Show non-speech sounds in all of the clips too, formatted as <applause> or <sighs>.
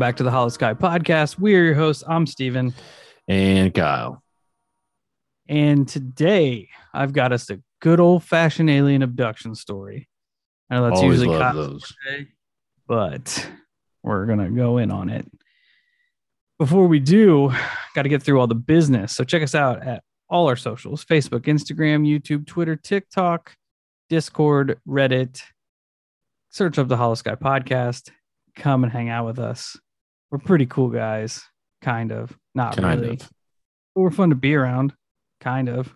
Back to the Holosky Podcast. We are your hosts. I'm Steven. And Kyle. And today I've got us a good old fashioned alien abduction story. I know that's Always usually love Kyle's those. birthday, but we're going to go in on it. Before we do, got to get through all the business. So check us out at all our socials Facebook, Instagram, YouTube, Twitter, TikTok, Discord, Reddit. Search up the Holosky Podcast. Come and hang out with us. We're pretty cool guys, kind of. Not Kind really. of. But we're fun to be around, kind of.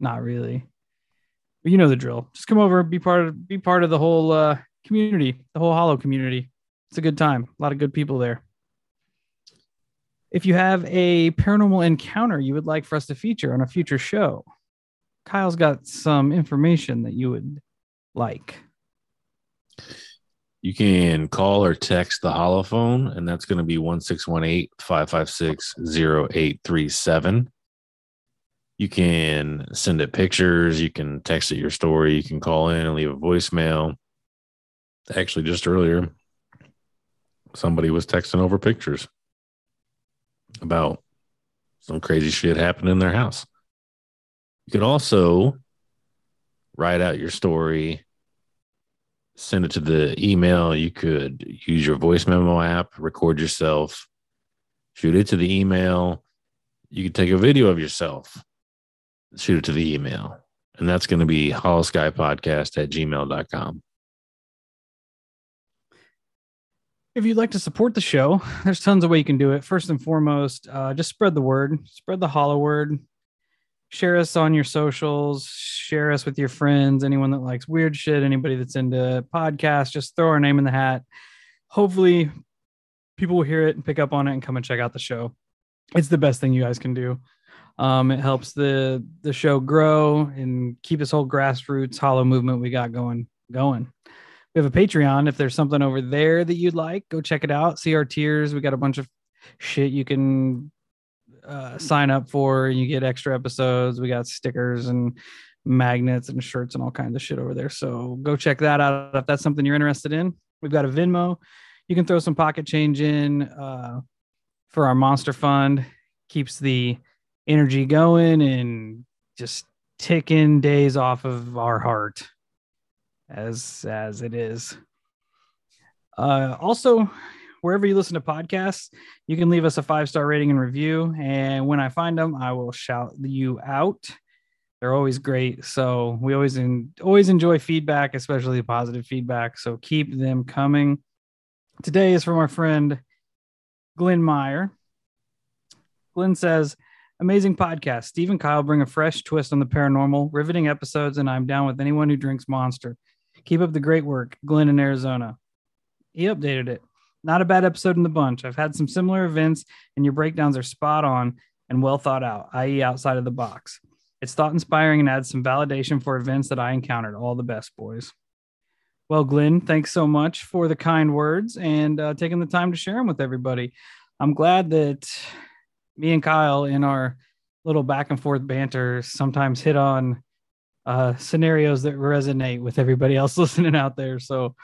Not really. But you know the drill. Just come over, be part of be part of the whole uh community, the whole hollow community. It's a good time. A lot of good people there. If you have a paranormal encounter you would like for us to feature on a future show, Kyle's got some information that you would like. You can call or text the holophone, and that's going to be 1618 556 0837. You can send it pictures. You can text it your story. You can call in and leave a voicemail. Actually, just earlier, somebody was texting over pictures about some crazy shit happened in their house. You could also write out your story send it to the email. You could use your voice memo app, record yourself, shoot it to the email. You could take a video of yourself, shoot it to the email. And that's going to be holoskypodcast at gmail.com. If you'd like to support the show, there's tons of way you can do it. First and foremost, uh, just spread the word, spread the hollow word. Share us on your socials, share us with your friends, anyone that likes weird shit, anybody that's into podcasts, just throw our name in the hat. Hopefully, people will hear it and pick up on it and come and check out the show. It's the best thing you guys can do. Um, it helps the the show grow and keep this whole grassroots hollow movement we got going going we have a patreon if there's something over there that you'd like go check it out see our tiers we got a bunch of shit you can uh, sign up for and you get extra episodes. We got stickers and magnets and shirts and all kinds of shit over there. So go check that out if that's something you're interested in. We've got a venmo. You can throw some pocket change in uh, for our monster fund. Keeps the energy going and just ticking days off of our heart as as it is. Uh also wherever you listen to podcasts you can leave us a five star rating and review and when i find them i will shout you out they're always great so we always en- always enjoy feedback especially positive feedback so keep them coming today is from our friend glenn meyer glenn says Amazing podcast. Steve and Kyle bring a fresh twist on the paranormal, riveting episodes, and I'm down with anyone who drinks Monster. Keep up the great work, Glenn in Arizona. He updated it. Not a bad episode in the bunch. I've had some similar events, and your breakdowns are spot on and well thought out, i.e., outside of the box. It's thought inspiring and adds some validation for events that I encountered. All the best, boys. Well, Glenn, thanks so much for the kind words and uh, taking the time to share them with everybody. I'm glad that me and Kyle in our little back and forth banter sometimes hit on uh, scenarios that resonate with everybody else <laughs> listening out there. So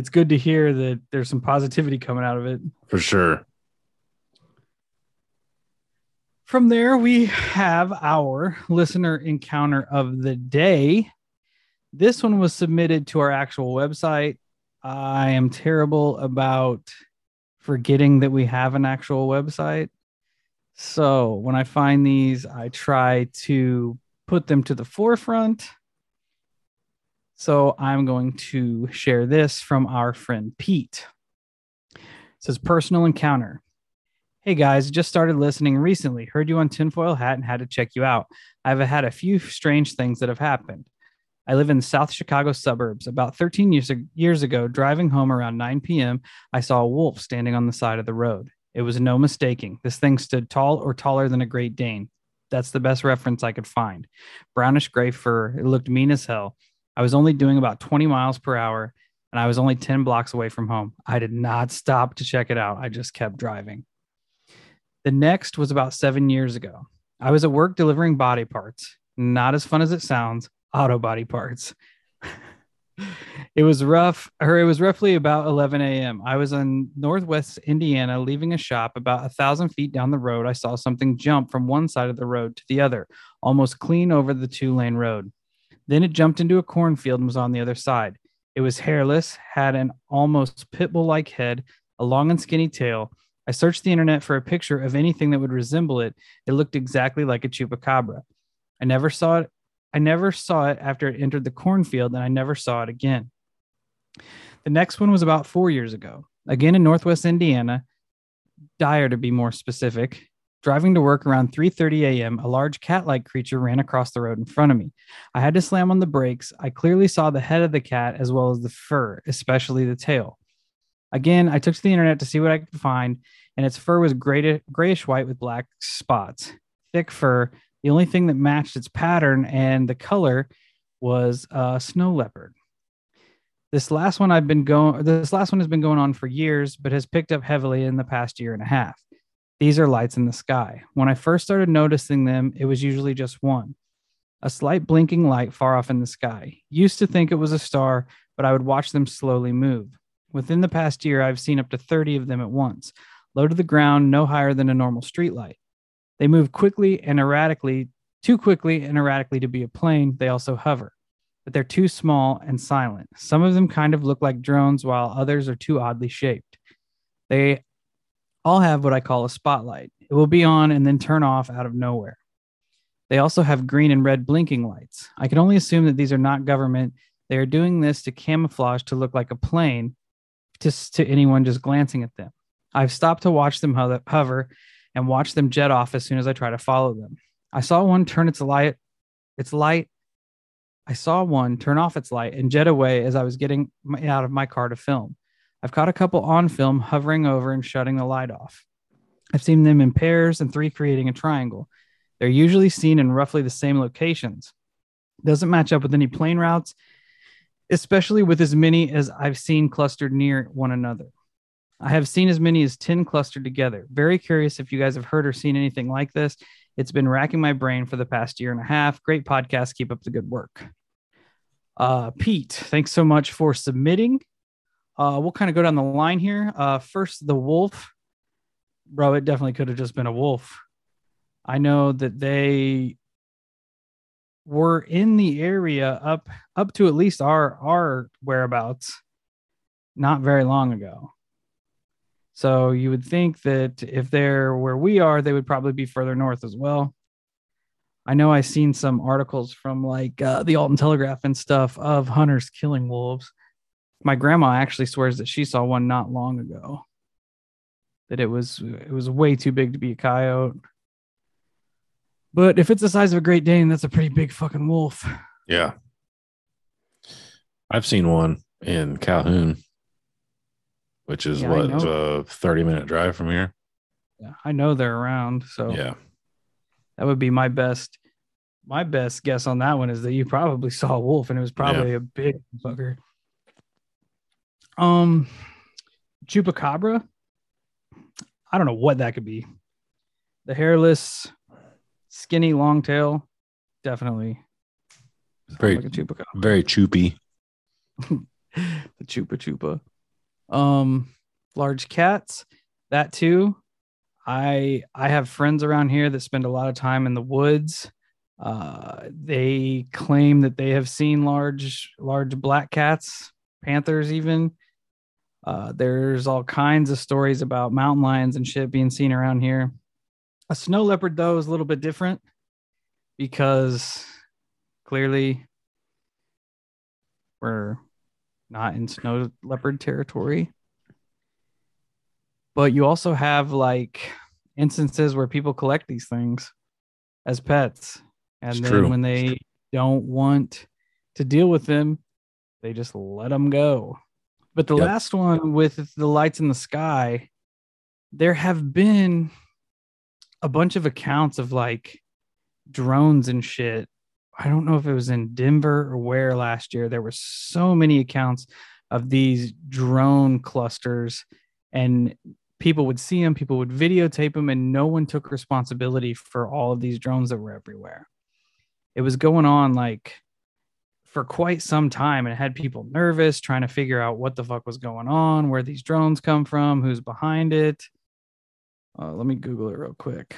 it's good to hear that there's some positivity coming out of it. For sure. From there, we have our listener encounter of the day. This one was submitted to our actual website. I am terrible about forgetting that we have an actual website. So when I find these, I try to put them to the forefront. So I'm going to share this from our friend Pete. It says personal encounter. Hey guys, just started listening recently. Heard you on Tinfoil Hat and had to check you out. I've had a few strange things that have happened. I live in South Chicago suburbs. About 13 years, years ago, driving home around 9 p.m., I saw a wolf standing on the side of the road. It was no mistaking. This thing stood tall or taller than a Great Dane. That's the best reference I could find. Brownish gray fur. It looked mean as hell. I was only doing about 20 miles per hour and I was only 10 blocks away from home. I did not stop to check it out. I just kept driving. The next was about seven years ago. I was at work delivering body parts. Not as fun as it sounds, auto body parts. <laughs> it was rough, or it was roughly about 11 a.m. I was in Northwest Indiana, leaving a shop about a thousand feet down the road. I saw something jump from one side of the road to the other, almost clean over the two lane road. Then it jumped into a cornfield and was on the other side. It was hairless, had an almost pit bull like head, a long and skinny tail. I searched the internet for a picture of anything that would resemble it. It looked exactly like a chupacabra. I never saw it. I never saw it after it entered the cornfield, and I never saw it again. The next one was about four years ago, again in Northwest Indiana, Dyer to be more specific. Driving to work around 3:30 a.m., a large cat-like creature ran across the road in front of me. I had to slam on the brakes. I clearly saw the head of the cat as well as the fur, especially the tail. Again, I took to the internet to see what I could find, and its fur was gray grayish white with black spots. Thick fur. The only thing that matched its pattern and the color was a snow leopard. This last one I've been going this last one has been going on for years, but has picked up heavily in the past year and a half. These are lights in the sky. When I first started noticing them, it was usually just one a slight blinking light far off in the sky. Used to think it was a star, but I would watch them slowly move. Within the past year, I've seen up to 30 of them at once, low to the ground, no higher than a normal street light. They move quickly and erratically, too quickly and erratically to be a plane. They also hover, but they're too small and silent. Some of them kind of look like drones, while others are too oddly shaped. They all have what I call a spotlight. It will be on and then turn off out of nowhere. They also have green and red blinking lights. I can only assume that these are not government. They are doing this to camouflage to look like a plane just to anyone just glancing at them. I've stopped to watch them hover and watch them jet off as soon as I try to follow them. I saw one turn its light, its light. I saw one turn off its light and jet away as I was getting out of my car to film. I've caught a couple on film hovering over and shutting the light off. I've seen them in pairs and three creating a triangle. They're usually seen in roughly the same locations. Doesn't match up with any plane routes, especially with as many as I've seen clustered near one another. I have seen as many as 10 clustered together. Very curious if you guys have heard or seen anything like this. It's been racking my brain for the past year and a half. Great podcast. Keep up the good work. Uh, Pete, thanks so much for submitting. Uh, we'll kind of go down the line here. Uh, first, the wolf. Bro, it definitely could have just been a wolf. I know that they were in the area up up to at least our our whereabouts not very long ago. So you would think that if they're where we are, they would probably be further north as well. I know I've seen some articles from like uh, the Alton Telegraph and stuff of hunters killing wolves my grandma actually swears that she saw one not long ago. That it was it was way too big to be a coyote. But if it's the size of a Great Dane, that's a pretty big fucking wolf. Yeah. I've seen one in Calhoun, which is yeah, what a 30 minute drive from here. Yeah, I know they're around. So yeah. That would be my best my best guess on that one is that you probably saw a wolf and it was probably yeah. a big fucker. Um, chupacabra. I don't know what that could be. The hairless, skinny, long tail, definitely. Very, like a chupacabra. very choopy. <laughs> the chupa chupa. Um, large cats. That too. I I have friends around here that spend a lot of time in the woods. Uh, they claim that they have seen large large black cats, panthers even. Uh, there's all kinds of stories about mountain lions and shit being seen around here. A snow leopard, though, is a little bit different because clearly we're not in snow leopard territory. But you also have like instances where people collect these things as pets. And it's then true. when they don't want to deal with them, they just let them go. But the yep. last one with the lights in the sky, there have been a bunch of accounts of like drones and shit. I don't know if it was in Denver or where last year. There were so many accounts of these drone clusters, and people would see them, people would videotape them, and no one took responsibility for all of these drones that were everywhere. It was going on like for quite some time and it had people nervous trying to figure out what the fuck was going on, where these drones come from, who's behind it. Uh, let me Google it real quick.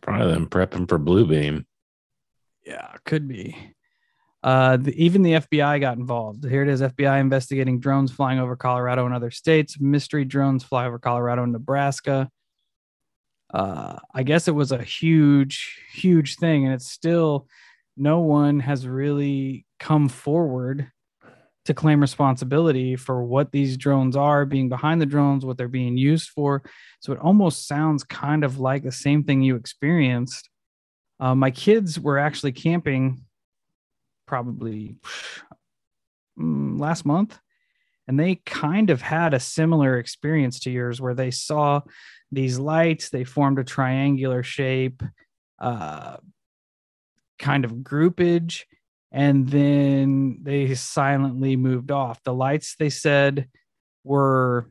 Probably them prepping for Bluebeam. Yeah, could be. Uh, the, even the FBI got involved. Here it is FBI investigating drones flying over Colorado and other states. Mystery drones fly over Colorado and Nebraska. Uh, I guess it was a huge, huge thing. And it's still, no one has really come forward to claim responsibility for what these drones are, being behind the drones, what they're being used for. So it almost sounds kind of like the same thing you experienced. Uh, my kids were actually camping probably mm, last month, and they kind of had a similar experience to yours where they saw these lights, they formed a triangular shape, uh, kind of groupage and then they silently moved off. The lights they said were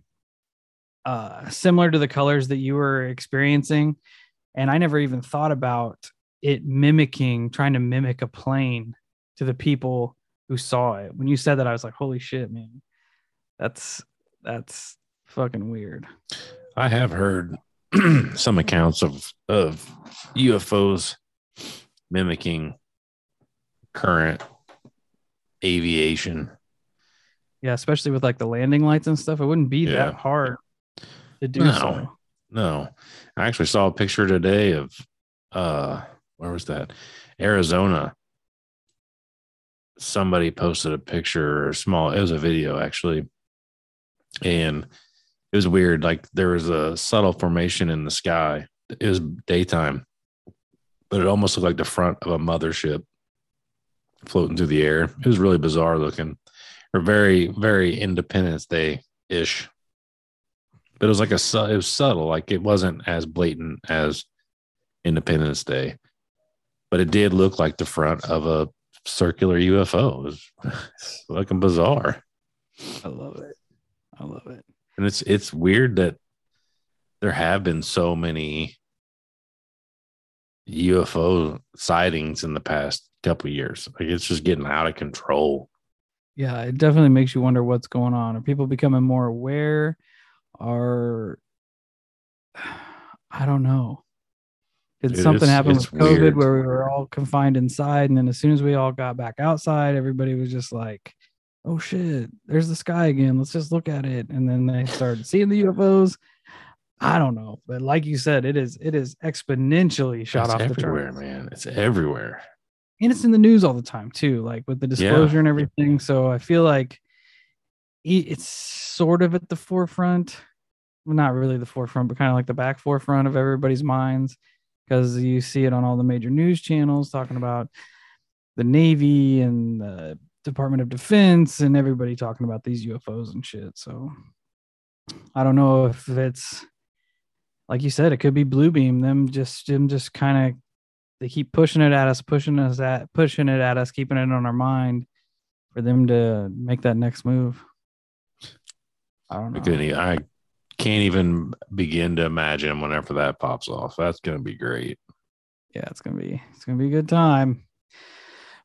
uh, similar to the colors that you were experiencing, and I never even thought about it mimicking, trying to mimic a plane to the people who saw it. When you said that, I was like, "Holy shit, man! That's that's fucking weird." I have heard <clears throat> some accounts of of UFOs mimicking current aviation. Yeah, especially with like the landing lights and stuff, it wouldn't be Yeah. that hard to do No. so. No, I actually saw a picture today of uh, where was that? Arizona. Somebody posted a picture or small. It was a video actually, and it was weird. Like there was a subtle formation in the sky. It was daytime, but it almost looked like the front of a mothership floating through the air. It was really bizarre looking, or very, very Independence Day ish. But it was like a it was subtle, like it wasn't as blatant as Independence Day, but it did look like the front of a circular UFO. It was <laughs> looking bizarre, I love it. I love it. and it's it's weird that there have been so many UFO sightings in the past couple years. Like it's just getting out of control. Yeah, it definitely makes you wonder what's going on. Are people becoming more aware? Are <sighs> I don't know. Did something happen with COVID weird. where we were all confined inside, and then as soon as we all got back outside, everybody was just like, "Oh shit, there's the sky again. Let's just look at it." And then they started seeing the UFOs. I don't know, but like you said, it is it is exponentially shot it's off the everywhere, charts. man. It's everywhere. and it's in the news all the time too like with the disclosure and everything so i feel like it's sort of at the forefront well, not really the forefront but kind of like the back forefront of everybody's minds because you see it on all the major news channels talking about the navy and the department of defense and everybody talking about these ufos and shit so i don't know if it's like you said it could be blue beam them just them just kind of they keep pushing it at us, pushing us at pushing it at us, keeping it on our mind for them to make that next move. I don't I, know. couldn't e- I can't even begin to imagine whenever that pops off. That's going to be great. Yeah, it's gonna be it's gonna be a good time.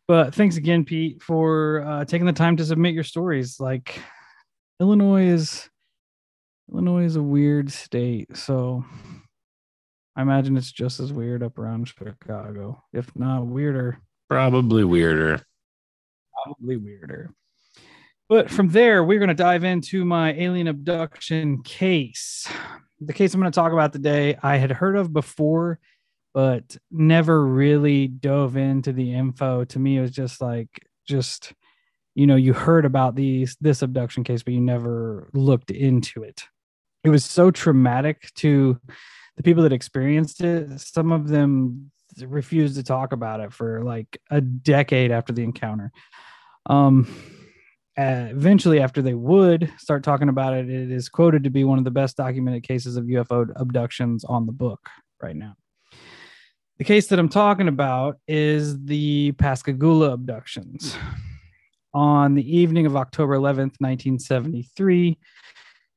But thanks again, Pete, for uh, taking the time to submit your stories. Like Illinois is Illinois is a weird state, so I imagine it's just as weird up around Chicago, if not weirder. Probably weirder. probably weirder. But from there, we're going to dive into my alien abduction case. The case I'm going to talk about today, I had heard of before, but never really dove into the info. To me, it was just like, just, you know, you heard about these, this abduction case, but you never looked into it. It was so traumatic to the people that experienced it. Some of them refused to talk about it for like a decade after the encounter. Um, uh, eventually, after they would start talking about it, it is quoted to be one of the best documented cases of UFO abductions on the book right now. The case that I'm talking about is the Pascagoula abductions. On the evening of October 11th, 1973,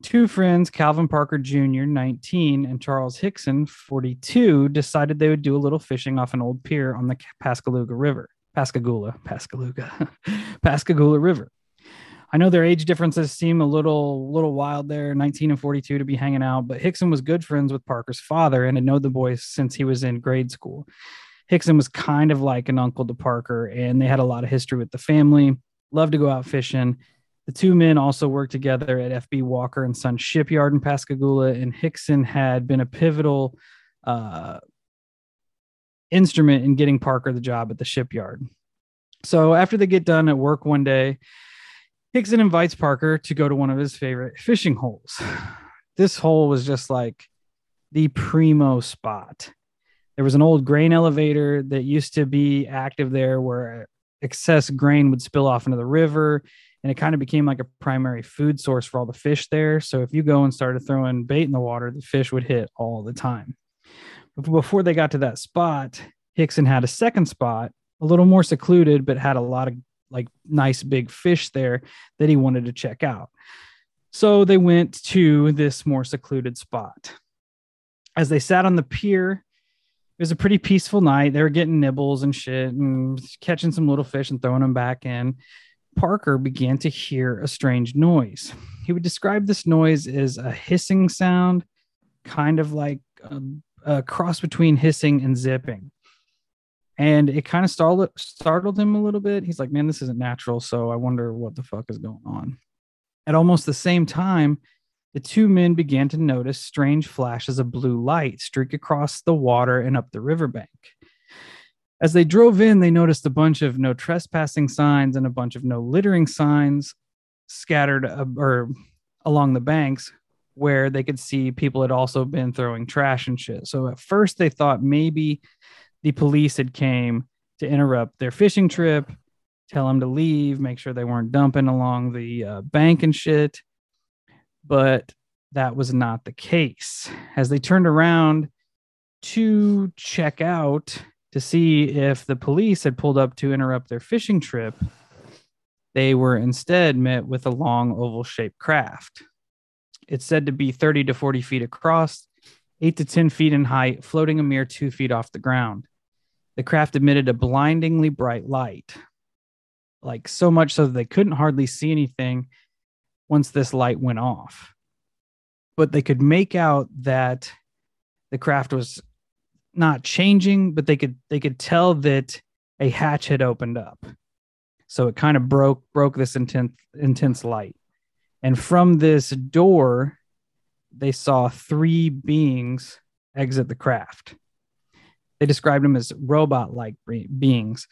two friends, Calvin Parker Jr., 19, and Charles Hickson, 42, decided they would do a little fishing off an old pier on the Pascagoula River. Pascagoula, Pascagoula, <laughs> Pascagoula River. I know their age differences seem a little little wild there, 19 and 42 to be hanging out, but Hickson was good friends with Parker's father and had known the boys since he was in grade school. Hickson was kind of like an uncle to Parker, and they had a lot of history with the family. Loved to go out fishing. The two men also worked together at FB Walker and Son Shipyard in Pascagoula, and Hickson had been a pivotal uh, instrument in getting Parker the job at the shipyard. So after they get done at work one day, Hickson invites Parker to go to one of his favorite fishing holes. <sighs> This hole was just like the primo spot. There was an old grain elevator that used to be active there where excess grain would spill off into the river and it kind of became like a primary food source for all the fish there. So if you go and started throwing bait in the water, the fish would hit all the time. But before they got to that spot, Hickson had a second spot, a little more secluded, but had a lot of like nice big fish there that he wanted to check out. So they went to this more secluded spot. As they sat on the pier, it was a pretty peaceful night. They were getting nibbles and shit and catching some little fish and throwing them back in. Parker began to hear a strange noise. He would describe this noise as a hissing sound, kind of like a, a cross between hissing and zipping and it kind of startled startled him a little bit. He's like, "Man, this isn't natural." So I wonder what the fuck is going on. At almost the same time, the two men began to notice strange flashes of blue light streak across the water and up the riverbank. As they drove in, they noticed a bunch of no trespassing signs and a bunch of no littering signs scattered uh, or along the banks where they could see people had also been throwing trash and shit. So at first they thought maybe the police had came to interrupt their fishing trip, tell them to leave, make sure they weren't dumping along the uh, bank and shit. But that was not the case. As they turned around to check out to see if the police had pulled up to interrupt their fishing trip, they were instead met with a long oval shaped craft. It's said to be 30 to 40 feet across, 8 to 10 feet in height, floating a mere two feet off the ground. The craft emitted a blindingly bright light, like so much so that they couldn't hardly see anything once this light went off. But they could make out that the craft was not changing, but they could they could tell that a hatch had opened up. So it kind of broke broke this intense intense light. And from this door, they saw three beings exit the craft. They described them as robot like beings.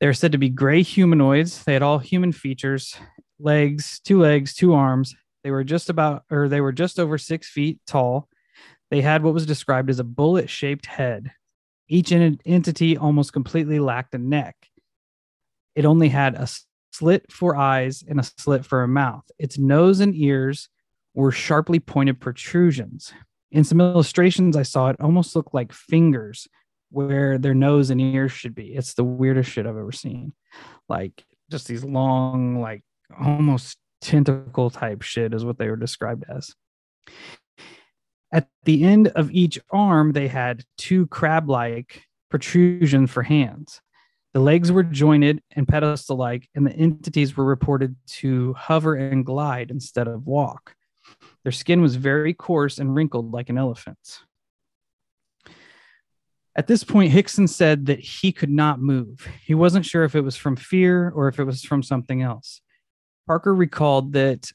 They're said to be gray humanoids. They had all human features legs, two legs, two arms. They were just about, or they were just over six feet tall. They had what was described as a bullet shaped head. Each entity almost completely lacked a neck. It only had a slit for eyes and a slit for a mouth. Its nose and ears were sharply pointed protrusions. In some illustrations I saw, it almost looked like fingers where their nose and ears should be. It's the weirdest shit I've ever seen. Like just these long, like almost tentacle type shit is what they were described as. At the end of each arm, they had two crab like protrusions for hands. The legs were jointed and pedestal like, and the entities were reported to hover and glide instead of walk. Their skin was very coarse and wrinkled like an elephant's. At this point, Hickson said that he could not move. He wasn't sure if it was from fear or if it was from something else. Parker recalled that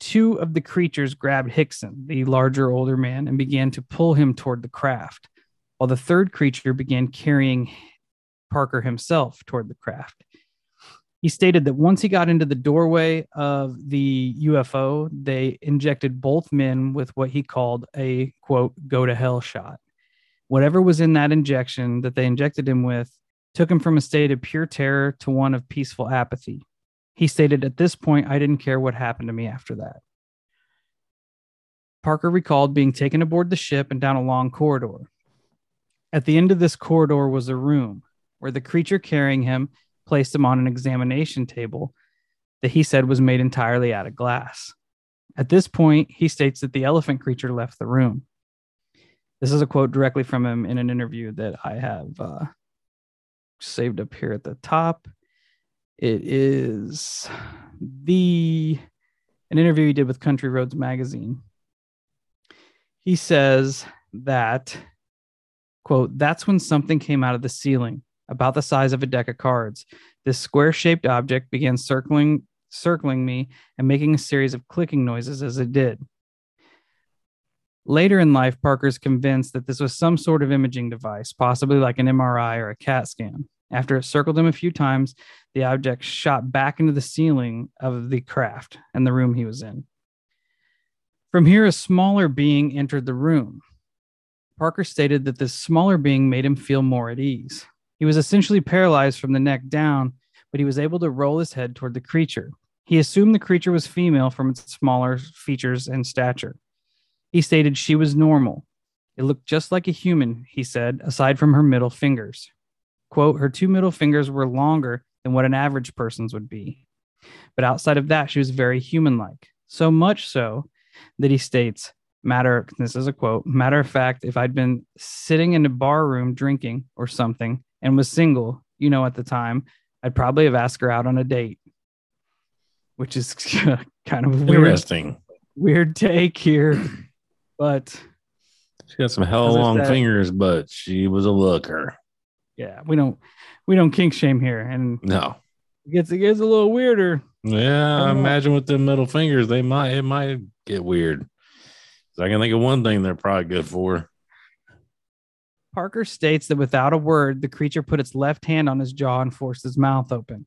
two of the creatures grabbed Hickson, the larger, older man, and began to pull him toward the craft, while the third creature began carrying Parker himself toward the craft. He stated that once he got into the doorway of the UFO, they injected both men with what he called a quote, go to hell shot. Whatever was in that injection that they injected him with took him from a state of pure terror to one of peaceful apathy. He stated, At this point, I didn't care what happened to me after that. Parker recalled being taken aboard the ship and down a long corridor. At the end of this corridor was a room where the creature carrying him placed him on an examination table that he said was made entirely out of glass. At this point, he states that the elephant creature left the room. This is a quote directly from him in an interview that I have uh, saved up here at the top. It is the an interview he did with Country Roads magazine. He says that quote, that's when something came out of the ceiling about the size of a deck of cards. This square-shaped object began circling circling me and making a series of clicking noises as it did. Later in life, Parker is convinced that this was some sort of imaging device, possibly like an MRI or a CAT scan. After it circled him a few times, the object shot back into the ceiling of the craft and the room he was in. From here, a smaller being entered the room. Parker stated that this smaller being made him feel more at ease. He was essentially paralyzed from the neck down, but he was able to roll his head toward the creature. He assumed the creature was female from its smaller features and stature. He stated she was normal. It looked just like a human, he said, aside from her middle fingers. Quote, her two middle fingers were longer than what an average person's would be. But outside of that, she was very human like. So much so that he states, matter, this is a quote, matter of fact, if I'd been sitting in a bar room drinking or something and was single, you know, at the time, I'd probably have asked her out on a date, which is <laughs> kind of weird, Interesting. weird take here. But She got some hell long fingers, but she was a looker. Yeah, we don't we don't kink shame here, and No. it gets it gets a little weirder. Yeah, I imagine with them middle fingers, they might it might get weird. So I can think of one thing they're probably good for. Parker states that without a word, the creature put its left hand on his jaw and forced his mouth open.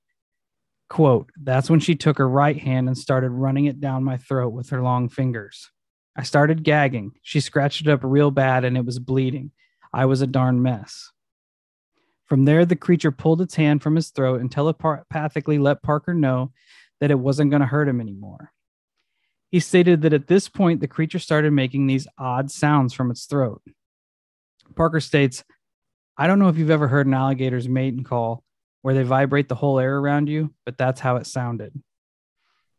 Quote, that's when she took her right hand and started running it down my throat with her long fingers. I started gagging. She scratched it up real bad and it was bleeding. I was a darn mess. From there, the creature pulled its hand from his throat and telepathically let Parker know that it wasn't going to hurt him anymore. He stated that at this point, the creature started making these odd sounds from its throat. Parker states, I don't know if you've ever heard an alligator's mating call where they vibrate the whole air around you, but that's how it sounded.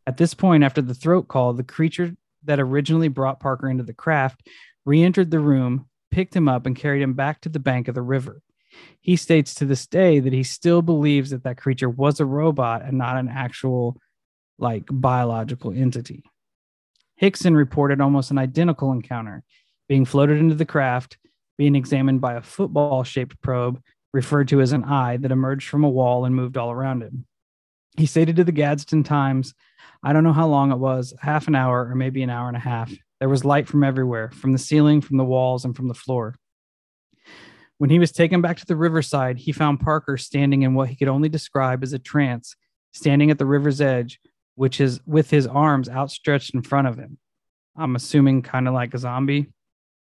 At this point, after the throat call, the creature that originally brought Parker into the craft re entered the room, picked him up, and carried him back to the bank of the river. He states to this day that he still believes that that creature was a robot and not an actual, like, biological entity. Hickson reported almost an identical encounter, being floated into the craft, being examined by a football shaped probe referred to as an eye that emerged from a wall and moved all around him. He stated to the Gadsden Times, I don't know how long it was, half an hour or maybe an hour and a half. There was light from everywhere, from the ceiling, from the walls, and from the floor. When he was taken back to the riverside, he found Parker standing in what he could only describe as a trance, standing at the river's edge, which is with his arms outstretched in front of him. I'm assuming kind of like a zombie,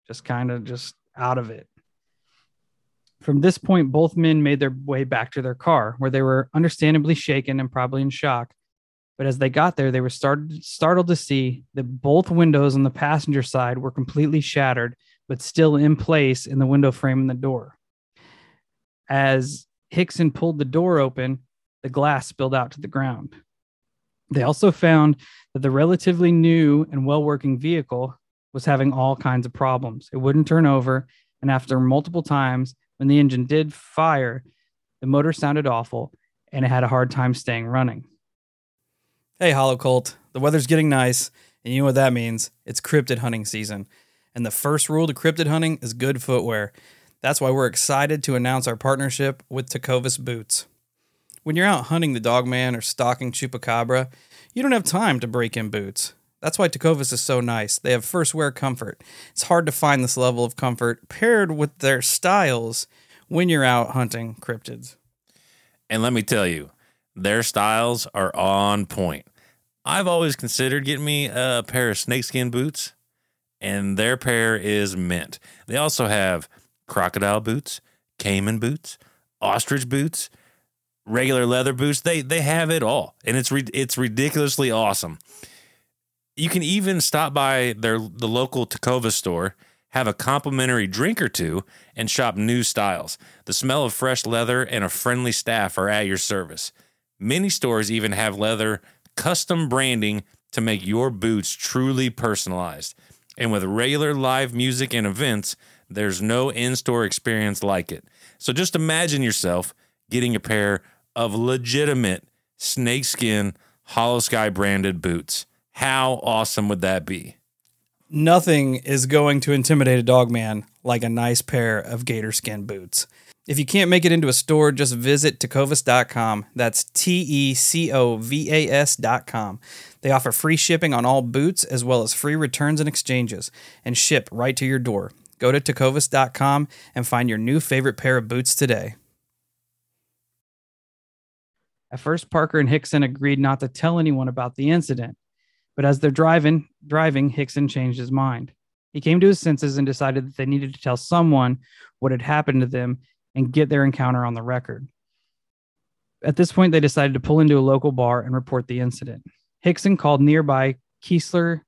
just kind of just out of it. From this point, both men made their way back to their car, where they were understandably shaken and probably in shock. But as they got there, they were started, startled to see that both windows on the passenger side were completely shattered, but still in place in the window frame and the door. As Hickson pulled the door open, the glass spilled out to the ground. They also found that the relatively new and well working vehicle was having all kinds of problems. It wouldn't turn over. And after multiple times, when the engine did fire, the motor sounded awful and it had a hard time staying running. Hey, Hollow Cult. The weather's getting nice, and you know what that means. It's cryptid hunting season. And the first rule to cryptid hunting is good footwear. That's why we're excited to announce our partnership with Tecovas Boots. When you're out hunting the dogman or stalking chupacabra, you don't have time to break in boots. That's why Tecovas is so nice. They have first wear comfort. It's hard to find this level of comfort paired with their styles when you're out hunting cryptids. And let me tell you, their styles are on point. I've always considered getting me a pair of snakeskin boots, and their pair is mint. They also have crocodile boots, caiman boots, ostrich boots, regular leather boots. They they have it all, and it's it's ridiculously awesome. You can even stop by their the local Tacova store, have a complimentary drink or two, and shop new styles. The smell of fresh leather and a friendly staff are at your service. Many stores even have leather custom branding to make your boots truly personalized. And with regular live music and events, there's no in store experience like it. So just imagine yourself getting a pair of legitimate snakeskin Holosky branded boots. How awesome would that be? Nothing is going to intimidate a dog man like a nice pair of gator skin boots. If you can't make it into a store, just visit tecovas.com. That's T E C O V A S.com. They offer free shipping on all boots as well as free returns and exchanges and ship right to your door. Go to tecovas.com and find your new favorite pair of boots today. At first, Parker and Hickson agreed not to tell anyone about the incident, but as they're driving, driving, Hickson changed his mind. He came to his senses and decided that they needed to tell someone what had happened to them and get their encounter on the record. At this point, they decided to pull into a local bar and report the incident. Hickson called nearby Keesler,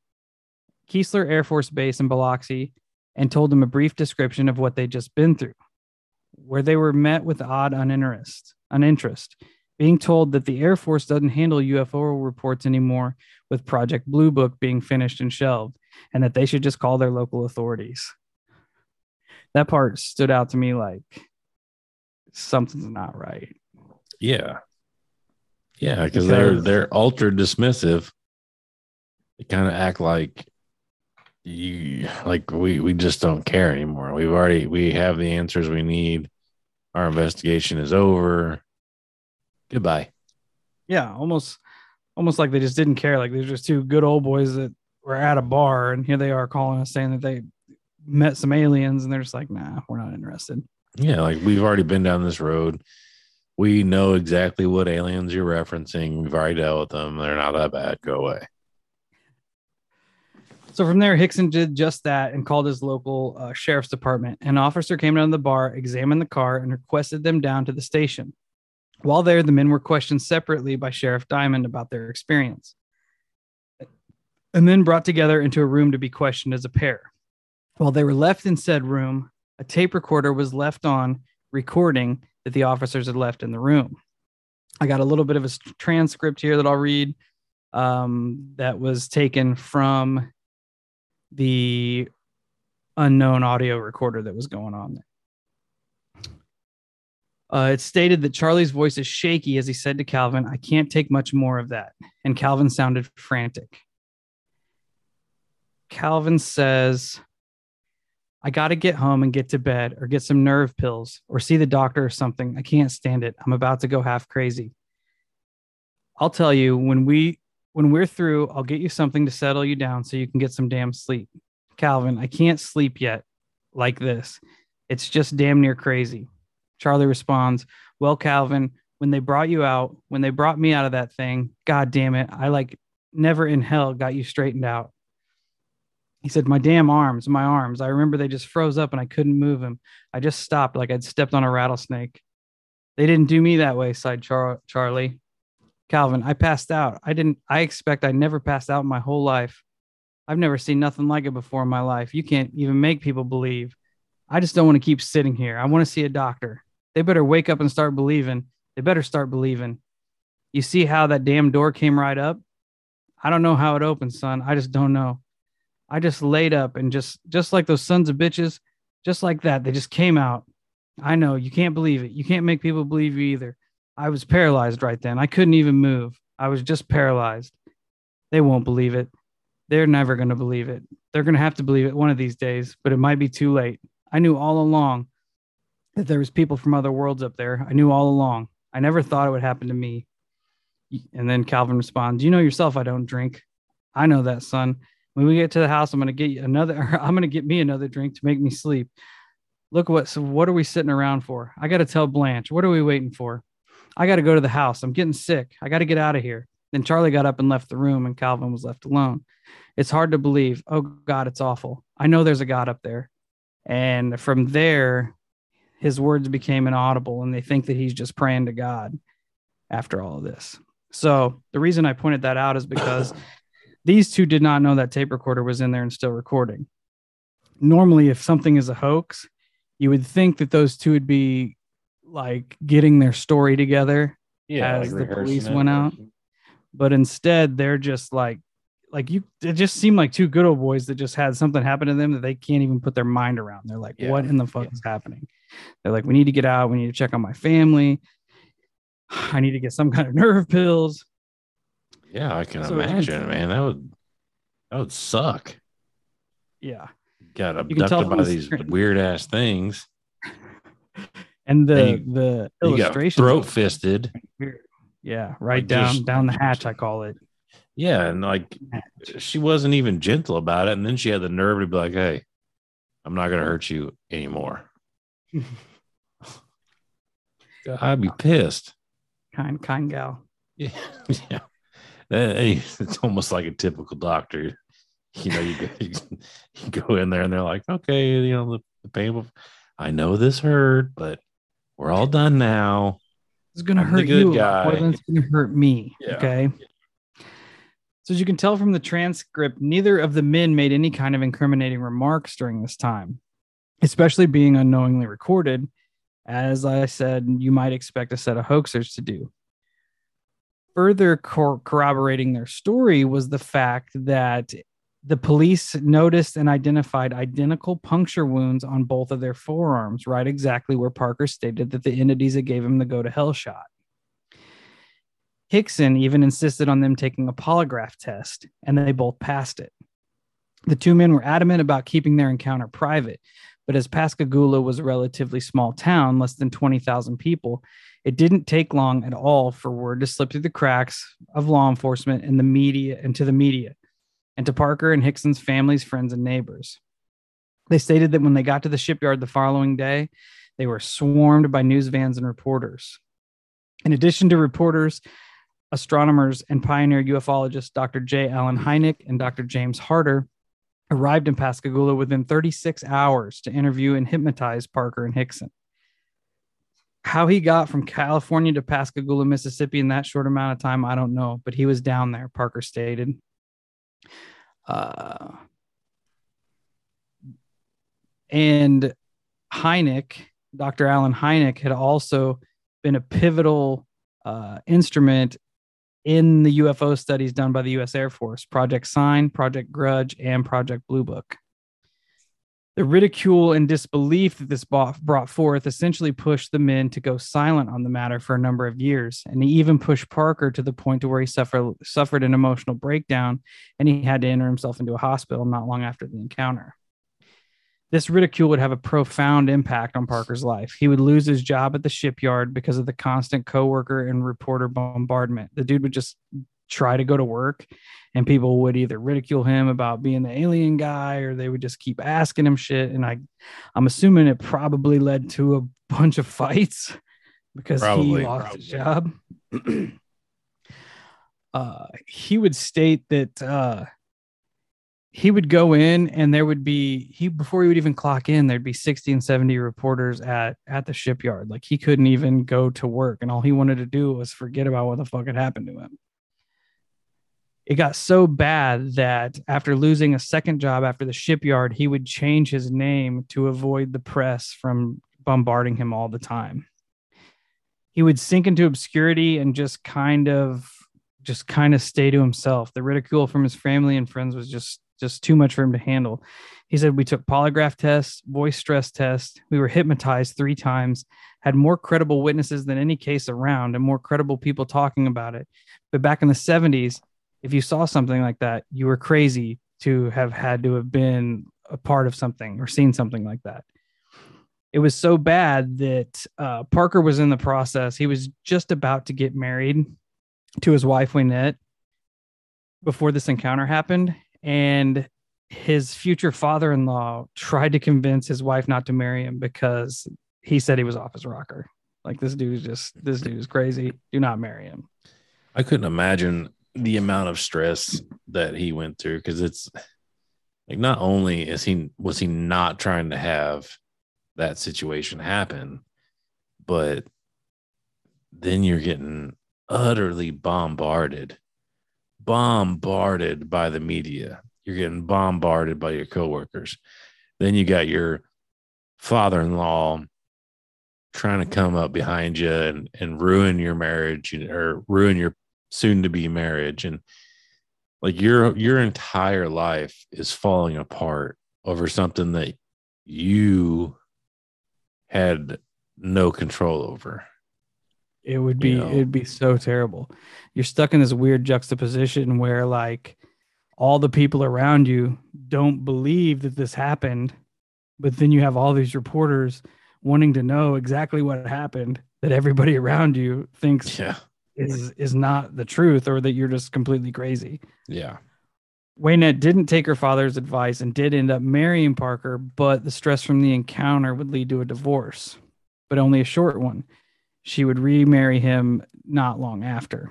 Keesler Air Force Base in Biloxi and told them a brief description of what they'd just been through, where they were met with odd uninterest, uninterest, being told that the Air Force doesn't handle UFO reports anymore, with Project Blue Book being finished and shelved, and that they should just call their local authorities. That part stood out to me like something's not right. Yeah. Yeah, because they're they're ultra dismissive. They kind of act like you like we we just don't care anymore. We've already we have the answers we need. Our investigation is over. Goodbye. Yeah, almost almost like they just didn't care. Like they're just two good old boys that were at a bar and here they are calling us saying that they met some aliens and they're just like, nah, we're not interested. Yeah, like we've already been down this road. We know exactly what aliens you're referencing. We've already dealt with them. They're not that bad. Go away. So from there, Hickson did just that and called his local uh, sheriff's department. An officer came down to the bar, examined the car, and requested them down to the station. While there, the men were questioned separately by Sheriff Diamond about their experience, and then brought together into a room to be questioned as a pair. While they were left in said room, a tape recorder was left on recording that the officers had left in the room. I got a little bit of a transcript here that I'll read um, that was taken from the unknown audio recorder that was going on there. Uh, it stated that Charlie's voice is shaky as he said to Calvin, I can't take much more of that. And Calvin sounded frantic. Calvin says, I got to get home and get to bed or get some nerve pills or see the doctor or something. I can't stand it. I'm about to go half crazy. I'll tell you when we when we're through, I'll get you something to settle you down so you can get some damn sleep. Calvin, I can't sleep yet like this. It's just damn near crazy. Charlie responds, Well, Calvin, when they brought you out, when they brought me out of that thing, god damn it, I like never in hell got you straightened out. He said, My damn arms, my arms. I remember they just froze up and I couldn't move them. I just stopped like I'd stepped on a rattlesnake. They didn't do me that way, sighed Char- Charlie. Calvin, I passed out. I didn't, I expect I never passed out in my whole life. I've never seen nothing like it before in my life. You can't even make people believe. I just don't want to keep sitting here. I want to see a doctor. They better wake up and start believing. They better start believing. You see how that damn door came right up? I don't know how it opened, son. I just don't know. I just laid up and just just like those sons of bitches, just like that, they just came out. I know you can't believe it. You can't make people believe you either. I was paralyzed right then. I couldn't even move. I was just paralyzed. They won't believe it. They're never going to believe it. They're going to have to believe it one of these days, but it might be too late. I knew all along that there was people from other worlds up there. I knew all along. I never thought it would happen to me. And then Calvin responds, "You know yourself I don't drink. I know that, son when we get to the house, I'm going to get you another, <laughs> I'm going to get me another drink to make me sleep. Look what, so what are we sitting around for? I got to tell Blanche, what are we waiting for? I got to go to the house. I'm getting sick. I got to get out of here. Then Charlie got up and left the room, and Calvin was left alone. It's hard to believe. Oh, God, it's awful. I know there's a God up there. And from there, his words became inaudible, and they think that he's just praying to God after all of this. So the reason I pointed that out is because <laughs> these two did not know that tape recorder was in there and still recording. Normally, if something is a hoax, you would think that those two would be like getting their story together yeah, as like the police went out. But instead, they're just like, like you, it just seemed like two good old boys that just had something happen to them that they can't even put their mind around. They're like, yeah. what in the fuck yeah. is happening? They're like, we need to get out. We need to check on my family. <sighs> I need to get some kind of nerve pills. Yeah, I can So- imagine, man. That would that would suck. Yeah. Got You can tell abducted by these weird ass things. <laughs> And the And the You got illustration throat fisted. Yeah, right Like, down just- down the hatch, I call it. Yeah, and like she wasn't even gentle about it. And then she had the nerve to be like, "Hey, I'm not gonna hurt you anymore." <laughs> I'd be pissed. Kind kind gal. <laughs> Yeah, yeah. That- eh, eh, <laughs> hey, It's almost like a typical doctor. You know, you go, <laughs> you go in there and they're like, "Okay, you know, the, the pain. will- I know this hurt, but we're all done now." It's gonna I'm hurt good you guy. more than it's gonna hurt me. Yeah. Okay. So as you can tell from the transcript, neither of the men made any kind of incriminating remarks during this time, especially being unknowingly recorded. As I said, you might expect a set of hoaxers to do. Further cor- corroborating their story was the fact that the police noticed and identified identical puncture wounds on both of their forearms, right exactly where Parker stated that the entities that gave him the go to hell shot. Hickson even insisted on them taking a polygraph test, and they both passed it. The two men were adamant about keeping their encounter private, but as Pascagoula was a relatively small town, less than 20,000 people, it didn't take long at all for word to slip through the cracks of law enforcement and the media and to the media and to Parker and Hickson's families, friends, and neighbors. They stated that when they got to the shipyard the following day, they were swarmed by news vans and reporters. In addition to reporters, astronomers, and pioneer ufologists Dr. J. Allen Hynek and Dr. James Harder arrived in Pascagoula within 36 hours to interview and hypnotize Parker and Hickson. How he got from California to Pascagoula, Mississippi in that short amount of time, I don't know, but he was down there, Parker stated. Uh, and Hynek, Dr. Allen Hynek, had also been a pivotal uh, instrument in the UFO studies done by the U.S. Air Force, Project Sign, Project Grudge, and Project Blue Book. The ridicule and disbelief that this brought forth essentially pushed the men to go silent on the matter for a number of years, and he even pushed Parker to the point to where he suffered suffered an emotional breakdown, and he had to enter himself into a hospital not long after the encounter. This ridicule would have a profound impact on Parker's life. He would lose his job at the shipyard because of the constant coworker and reporter bombardment. The dude would just try to go to work and people would either ridicule him about being the alien guy or they would just keep asking him shit. And I I'm assuming it probably led to a <laughs> bunch of fights because Probably, he lost his job. <clears throat> uh he would state that uh he would go in and there would be he before he would even clock in there'd be 60 and 70 reporters at at the shipyard. Like he couldn't even go to work and all he wanted to do was forget about what the fuck had happened to him it got so bad that after losing a second job after the shipyard he would change his name to avoid the press from bombarding him all the time he would sink into obscurity and just kind of just kind of stay to himself the ridicule from his family and friends was just just too much for him to handle. He said we took polygraph tests, voice stress tests. We were hypnotized three times, had more credible witnesses than any case around, and more credible people talking about it. But back in the 70s, if you saw something like that, you were crazy to have had to have been a part of something or seen something like that. It was so bad that uh, Parker was in the process. He was just about to get married to his wife, Wynette, before this encounter happened and his future father-in-law tried to convince his wife not to marry him because he said he was off his rocker. Like this dude is just this dude is crazy. Do not marry him. I couldn't imagine the amount of stress that he went through because it's like not only is he was he not trying to have that situation happen, but then you're getting utterly bombarded, bombarded by the media. You're getting bombarded by your coworkers. Then you got your father-in-law trying to come up behind you and, and ruin your marriage or ruin your soon to be marriage and like your your entire life is falling apart over something that you had no control over It would be You know. it'd be so terrible. You're stuck in this weird juxtaposition where like all the people around you don't believe that this happened, but then you have all these reporters wanting to know exactly what happened that everybody around you thinks Yeah. Is is not the truth or that you're just completely crazy. Yeah. Waynette didn't take her father's advice and did end up marrying Parker, but the stress from the encounter would lead to a divorce, but only a short one. She would remarry him not long after.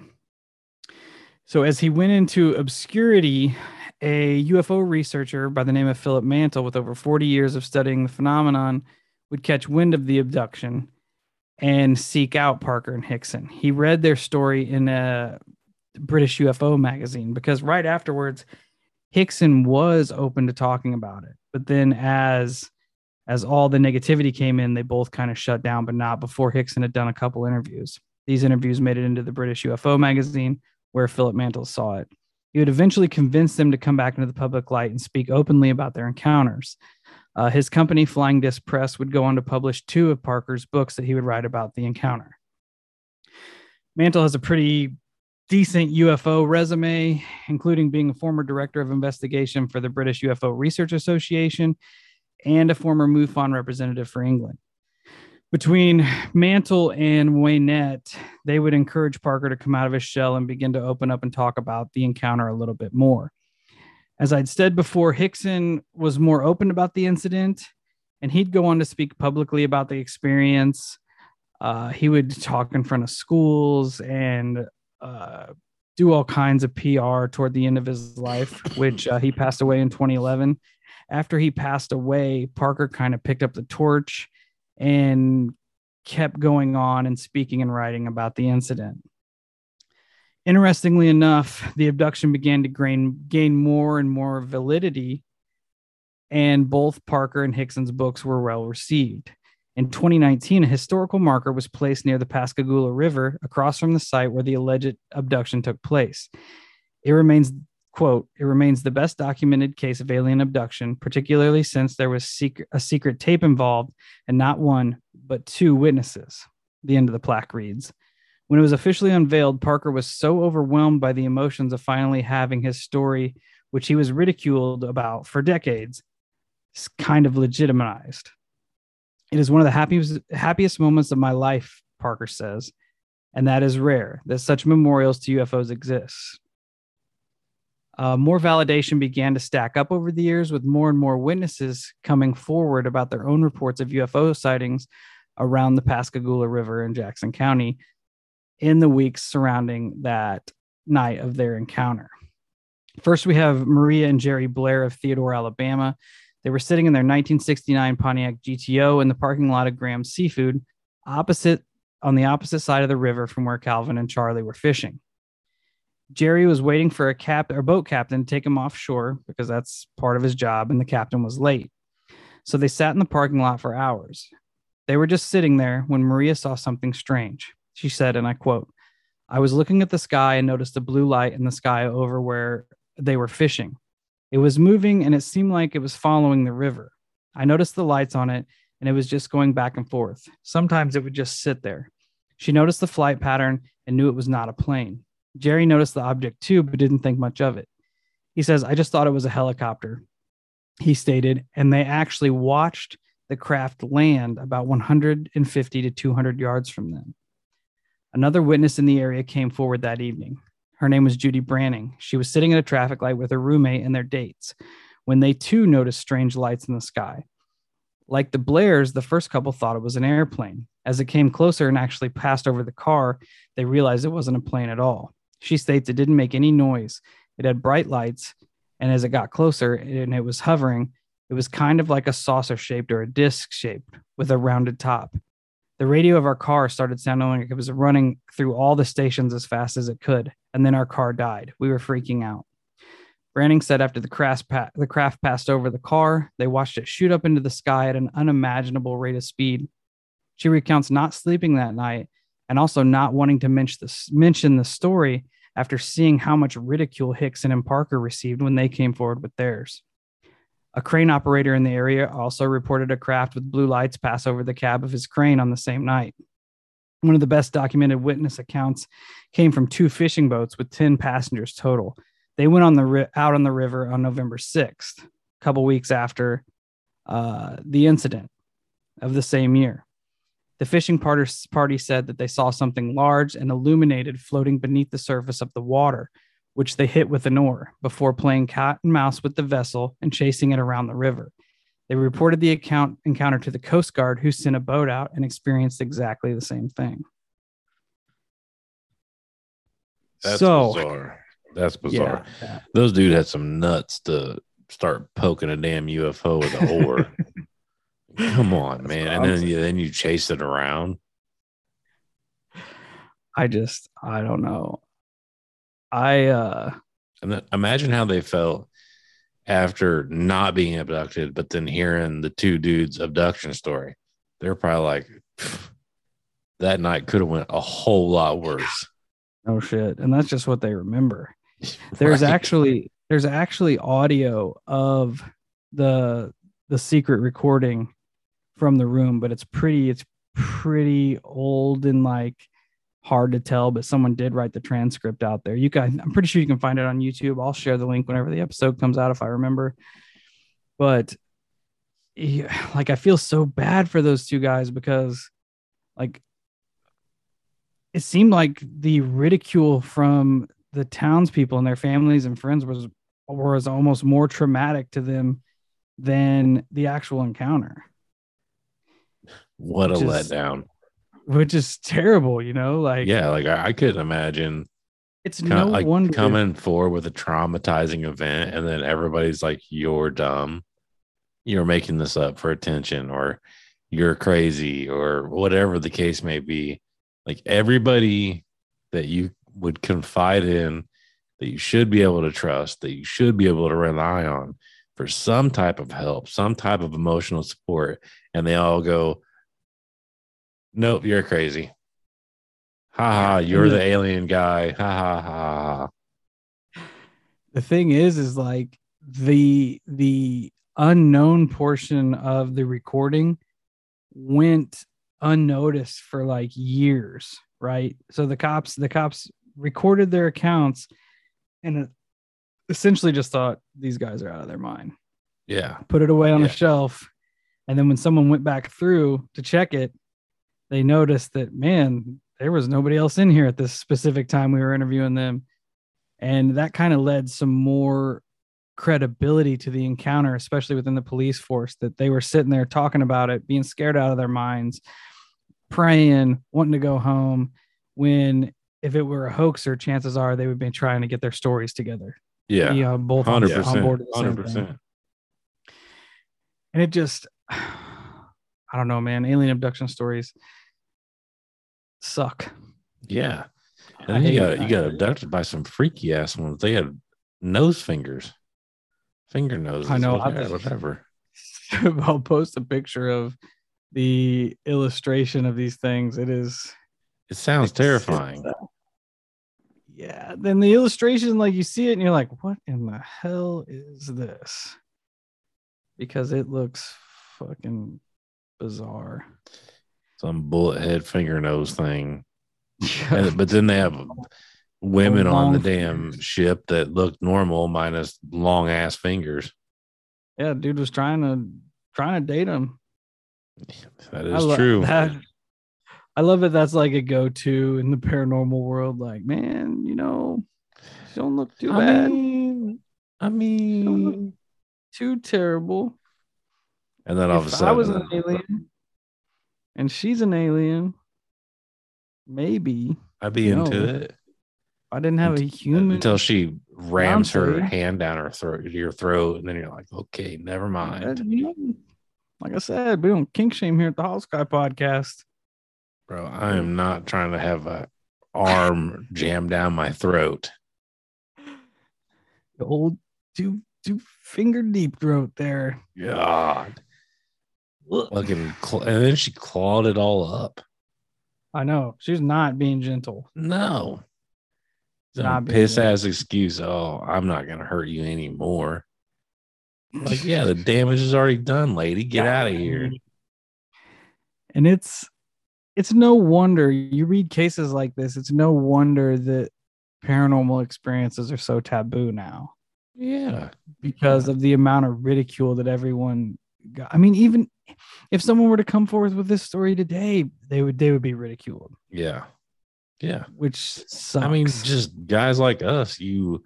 So, as he went into obscurity, a UFO researcher by the name of Philip Mantle, with over 40 years of studying the phenomenon, would catch wind of the abduction and seek out Parker and Hickson. He read their story in a British UFO magazine because right afterwards, Hickson was open to talking about it. But then as as all the negativity came in, they both kind of shut down, but not before Hickson had done a couple interviews. These interviews made it into the British UFO magazine where Philip Mantle saw it. He would eventually convince them to come back into the public light and speak openly about their encounters. Uh, his company, Flying Disc Press, would go on to publish two of Parker's books that he would write about the encounter. Mantle has a pretty decent UFO resume, including being a former director of investigation for the British UFO Research Association and a former MUFON representative for England. Between Mantle and Waynette, they would encourage Parker to come out of his shell and begin to open up and talk about the encounter a little bit more. As I'd said before, Hickson was more open about the incident, and he'd go on to speak publicly about the experience. Uh, he would talk in front of schools and uh, do all kinds of PR toward the end of his life, which uh, he passed away in 2011. After he passed away, Parker kind of picked up the torch and kept going on and speaking and writing about the incident. Interestingly enough, the abduction began to gain, gain more and more validity, and both Parker and Hickson's books were well received. In 2019, a historical marker was placed near the Pascagoula River across from the site where the alleged abduction took place. It remains, quote, it remains the best documented case of alien abduction, particularly since there was secret, a secret tape involved and not one, but two witnesses. The end of the plaque reads. When it was officially unveiled, Parker was so overwhelmed by the emotions of finally having his story, which he was ridiculed about for decades, kind of legitimized. It is one of the happiest happiest moments of my life, Parker says, and that is rare that such memorials to UFOs exist. Uh, more validation began to stack up over the years, with more and more witnesses coming forward about their own reports of UFO sightings around the Pascagoula River in Jackson County in the weeks surrounding that night of their encounter. First, we have Maria and Jerry Blair of Theodore, Alabama. They were sitting in their 1969 Pontiac GTO in the parking lot of Graham's Seafood, opposite on the opposite side of the river from where Calvin and Charlie were fishing. Jerry was waiting for a cap or boat captain to take him offshore because that's part of his job, and the captain was late. So they sat in the parking lot for hours. They were just sitting there when Maria saw something strange. She said, and I quote, I was looking at the sky and noticed a blue light in the sky over where they were fishing. It was moving and it seemed like it was following the river. I noticed the lights on it and it was just going back and forth. Sometimes it would just sit there. She noticed the flight pattern and knew it was not a plane. Jerry noticed the object too, but didn't think much of it. He says, I just thought it was a helicopter, he stated, and they actually watched the craft land about 150 to 200 yards from them. Another witness in the area came forward that evening. Her name was Judy Branning. She was sitting at a traffic light with her roommate and their dates when they too noticed strange lights in the sky. Like the Blairs, the first couple thought it was an airplane. As it came closer and actually passed over the car, they realized it wasn't a plane at all. She states it didn't make any noise. It had bright lights, and as it got closer and it was hovering, it was kind of like a saucer shaped or a disc shaped with a rounded top. The radio of our car started sounding like it was running through all the stations as fast as it could, and then our car died. We were freaking out. Branning said after the craft, pa- the craft passed over the car, they watched it shoot up into the sky at an unimaginable rate of speed. She recounts not sleeping that night and also not wanting to mention mention the story after seeing how much ridicule Hickson and Parker received when they came forward with theirs. A crane operator in the area also reported a craft with blue lights pass over the cab of his crane on the same night. One of the best documented witness accounts came from two fishing boats with 10 passengers total. They went on the ri- out on the river on November 6th, a couple weeks after uh, the incident of the same year. The fishing party, party said that they saw something large and illuminated floating beneath the surface of the water, which they hit with an oar before playing cat and mouse with the vessel and chasing it around the river. They reported the account encounter to the Coast Guard, who sent a boat out and experienced exactly the same thing. That's so, bizarre. That's bizarre. yeah, Those dude had some nuts to start poking a damn UFO with an oar. <laughs> Come on, That's man. And then you then you chase it around. I just, I don't know. I, uh, imagine how they felt after not being abducted, but then hearing the two dudes' abduction story. They're probably like, that night could have went a whole lot worse. no shit. And that's just what they remember. <laughs> there's Right. actually there's actually audio of the the secret recording from the room but it's pretty it's pretty old and like hard to tell but someone did write the transcript out there. You can i'm pretty sure you can find it on youtube. I'll share the link whenever the episode comes out if i remember. But yeah, like i feel so bad for those two guys because like it seemed like the ridicule from the townspeople and their families and friends was was almost more traumatic to them than the actual encounter, what a letdown. Which is terrible. You know, like Yeah, like I, I couldn't imagine it's kind no like wonder coming forward with a traumatizing event and then everybody's like you're dumb you're making this up for attention or you're crazy or whatever the case may be like everybody that you would confide in that you should be able to trust that you should be able to rely on for some type of help some type of emotional support and they all go nope you're crazy Ha ha, you're the alien guy. Ha ha ha. the thing is is like the the unknown portion of the recording went unnoticed for like years right so the cops the cops recorded their accounts and essentially just thought these guys are out of their mind Yeah. put it away on Yeah. a shelf and then when someone went back through to check it they noticed that man there was nobody else in here at this specific time we were interviewing them and that kind of led some more credibility to the encounter especially within the police force that they were sitting there talking about it being scared out of their minds praying wanting to go home when if it were a hoaxer chances are they would be trying to get their stories together Yeah. be on both on, Hundred on board with the Hundred thing percent. and it just i don't know man alien abduction stories suck Yeah. And then you got you got abducted by some freaky ass ones. They had nose fingers, finger noses. I know, Whatever. Whatever. <laughs> i'll post a picture of the illustration of these things it is It sounds terrifying. yeah then the illustration like you see it and you're like what in the hell is this because it looks fucking bizarre Some bullet head finger nose thing. And, but then they have women on the damn fingers. ship that look normal minus long ass fingers. yeah dude was trying to trying to date him That I lo- true. that- I love it. That's like a go-to in the paranormal world. Like, man, you know, she don't look too I bad, mean, I look- mean, too terrible. And then all of a if I was an alien, and she's an alien, maybe I'd be into it. I didn't have a human. until she rams her hand down her throat, your throat, and then you're like, okay, never mind, like I said, we don't kink shame here at the Holosky podcast. bro. I am not trying to have a arm <laughs> jammed down my throat. The old two two finger deep throat there. God, Ugh. Fucking, cl- and then she clawed it all up. I know she's not being gentle. No, Not some being piss ass excuse. Oh, I'm not gonna hurt you anymore. Like, <laughs> yeah, the damage is already done, lady. Get out of here. And it's it's no wonder you read cases like this. It's no wonder that paranormal experiences are so taboo now Yeah. because of the amount of ridicule that everyone got. I mean, even if someone were to come forth with this story today, they would they would be ridiculed, Yeah. Yeah. which sucks. I mean, just guys like us, you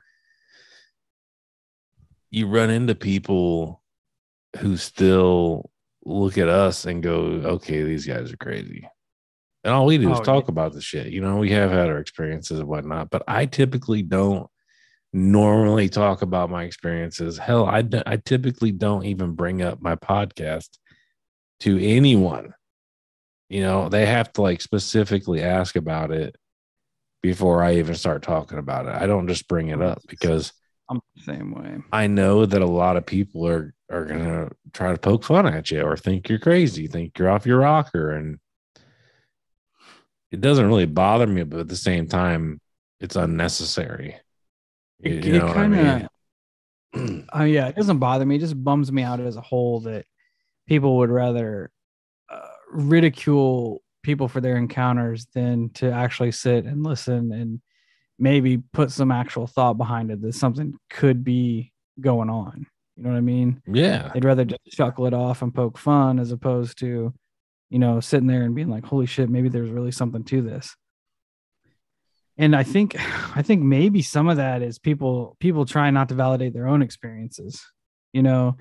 you run into people who still look at us and go, okay, these guys are crazy. And all we do is Oh, talk about the shit. You know, we have had our experiences and whatnot, but I typically don't normally talk about my experiences. Hell, I, d- I typically don't even bring up my podcast to anyone. You know, they have to like specifically ask about it before I even start talking about it. I don't just bring it up because I'm the same way. I know that a lot of people are are gonna try to poke fun at you or think you're crazy, think you're off your rocker, and it doesn't really bother me, but at the same time, it's unnecessary. It, you know what I kind mean? of, <clears throat> oh yeah, it doesn't bother me. It just bums me out as a whole that people would rather uh, ridicule people for their encounters than to actually sit and listen and maybe put some actual thought behind it that something could be going on. You know what I mean? yeah, They'd rather just chuckle it off and poke fun as opposed to, you know, sitting there and being like, holy shit, maybe there's really something to this. And I think <sighs> I think maybe some of that is people people trying not to validate their own experiences. You know,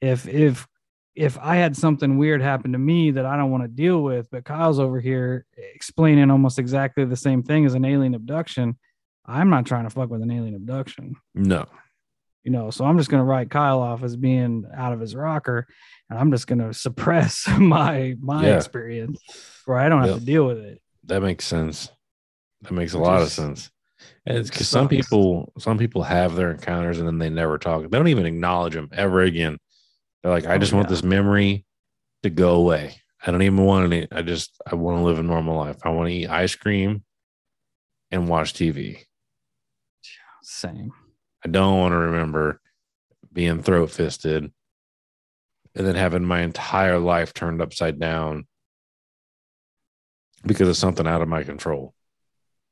if if if I had something weird happen to me that I don't want to deal with, but Kyle's over here explaining almost exactly the same thing as an alien abduction, I'm not trying to fuck with an alien abduction no, you know so i'm just going to write kyle off as being out of his rocker and i'm just going to suppress <laughs> my my Yeah. experience where i don't have to deal with it that makes sense. That makes a lot of sense. And it's because some people, some people have their encounters and then they never talk. They don't even acknowledge them ever again. They're like, I Oh, just want yeah. this memory to go away. I don't even want any. I just, I want to live a normal life. I want to eat ice cream and watch TV. same I don't want to remember being throat fisted and then having my entire life turned upside down because of something out of my control.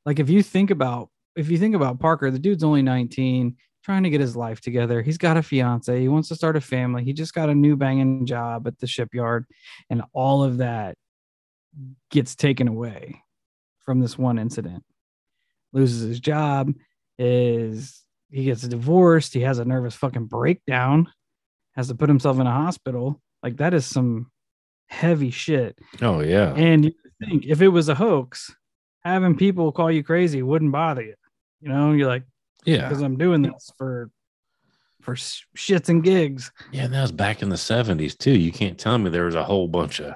Like if you think about if you think about parker the dude's only 19 trying to get his life together. He's got a fiance. He wants to start a family. He just got a new banging job at the shipyard and all of that gets taken away from this one incident. Loses his job is he gets divorced he has a nervous fucking breakdown has to put himself in a hospital. Like that is some heavy shit. Oh, yeah. and you think if it was a hoax, having people call you crazy wouldn't bother you. You know, you're like, Yeah. because I'm doing this for for shits and gigs. Yeah, and that was back in the 70s too. You can't tell me there was a whole bunch of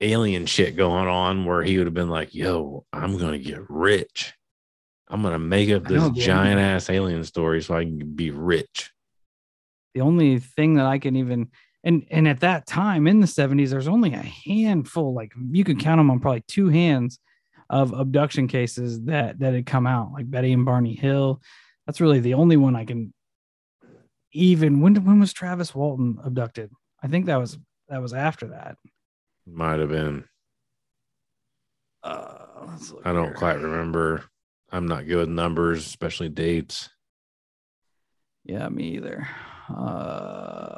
alien shit going on where he would have been like, yo, I'm to get rich. I'm to make up this giant ass alien story so I can be rich. The only thing that I can even and and at that time in the 70s, there's only a handful, like you could count them on probably two hands of abduction cases that that had come out, like Betty and Barney Hill. That's really the only one I can even when when was Travis Walton abducted? I think that was that was after that. Might have been. Uh, I don't here. quite remember. I'm not good with numbers, especially dates. Yeah, me either. Uh,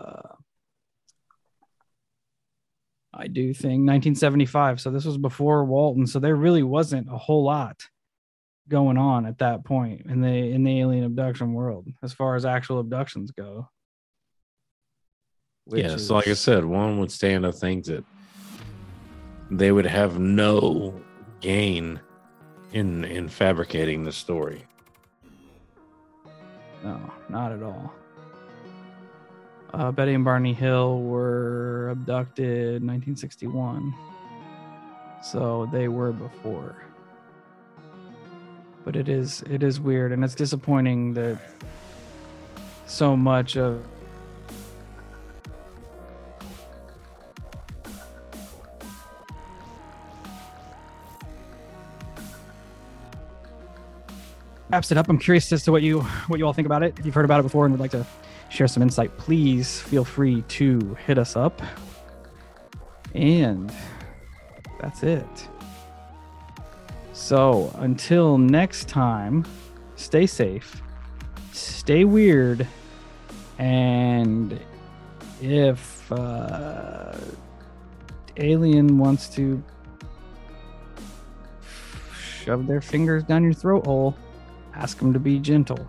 I do think 1975. So this was before Walton. So there really wasn't a whole lot going on at that point in the in the alien abduction world as far as actual abductions go. Yeah. So, like I said, one would stand to think that they would have no gain in in fabricating the story. No, not at all. Uh, Betty and Barney Hill were abducted 1961. So they were before. But it is it is weird and it's disappointing that so much of wraps it up. I'm curious as to what you what you all think about it. If you've heard about it before and would like to share some insight, please feel free to hit us up. And that's it. So until next time, stay safe, stay weird, and if uh, alien wants to shove their fingers down your throat hole, ask them to be gentle.